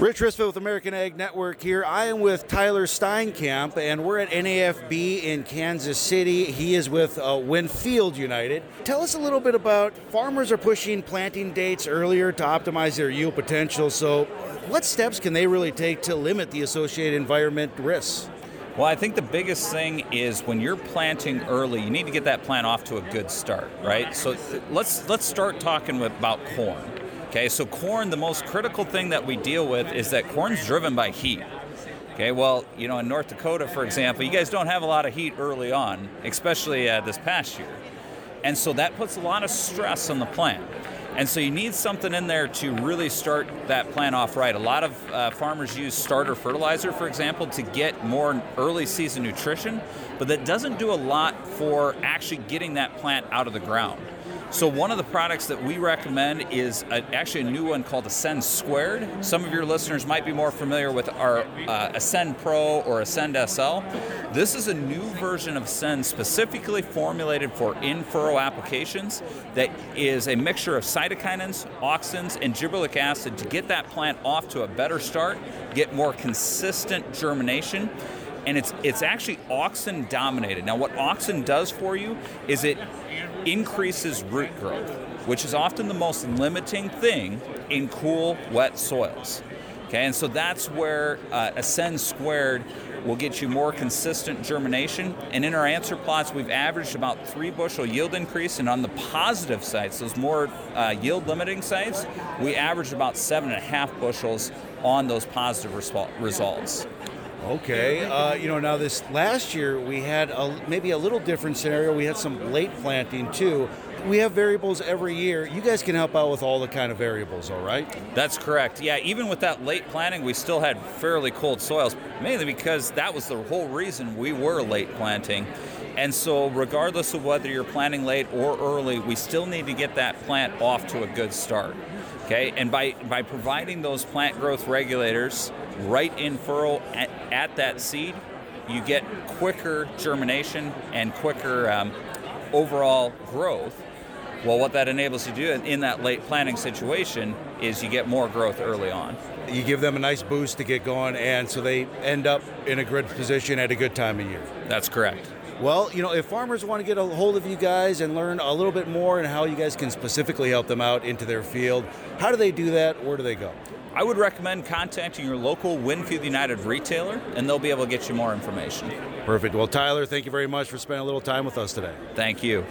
Rich Ristvedt with American Ag Network here. I am with Tyler Steinkamp, and we're at NAFB in Kansas City. He is with uh, Winfield United. Tell us a little bit about farmers are pushing planting dates earlier to optimize their yield potential. So, what steps can they really take to limit the associated environment risks? Well, I think the biggest thing is when you're planting early, you need to get that plant off to a good start, right? So let's let's start talking about corn. Okay, so corn, the most critical thing that we deal with is that corn's driven by heat. Okay, well, you know, in North Dakota, for example, you guys don't have a lot of heat early on, especially uh, this past year. And so that puts a lot of stress on the plant. And so you need something in there to really start that plant off right. A lot of uh, farmers use starter fertilizer, for example, to get more early season nutrition, but that doesn't do a lot for actually getting that plant out of the ground. So one of the products that we recommend is a, actually a new one called Ascend Squared. Some of your listeners might be more familiar with our uh, Ascend Pro or Ascend SL. This is a new version of Ascend specifically formulated for in-furrow applications that is a mixture of cytokinins, auxins, and gibberellic acid to get that plant off to a better start, get more consistent germination, and it's it's actually auxin dominated. Now, what auxin does for you is it increases root growth, which is often the most limiting thing in cool, wet soils. Okay, and so that's where uh, Ascend Squared will get you more consistent germination. And in our answer plots, we've averaged about three bushel yield increase. And on the positive sites, those more uh, yield limiting sites, we averaged about seven and a half bushels on those positive results. Okay. Uh, you know, now this last year we had a, maybe a little different scenario. We had some late planting too. We have variables every year. You guys can help out with all the kind of variables, all right? That's correct. Yeah, even with that late planting, we still had fairly cold soils, mainly because that was the whole reason we were late planting. And so, regardless of whether you're planting late or early, we still need to get that plant off to a good start. Okay, and by, by providing those plant growth regulators right in furrow at, at that seed, you get quicker germination and quicker um, overall growth. Well, what that enables you to do in that late planting situation is you get more growth early on. You give them a nice boost to get going, and so they end up in a good position at a good time of year. That's correct. Well, you know, if farmers want to get a hold of you guys and learn a little bit more and how you guys can specifically help them out into their field, how do they do that? Where do they go? I would recommend contacting your local Winfield United retailer, and they'll be able to get you more information. Perfect. Well, Tyler, thank you very much for spending a little time with us today. Thank you.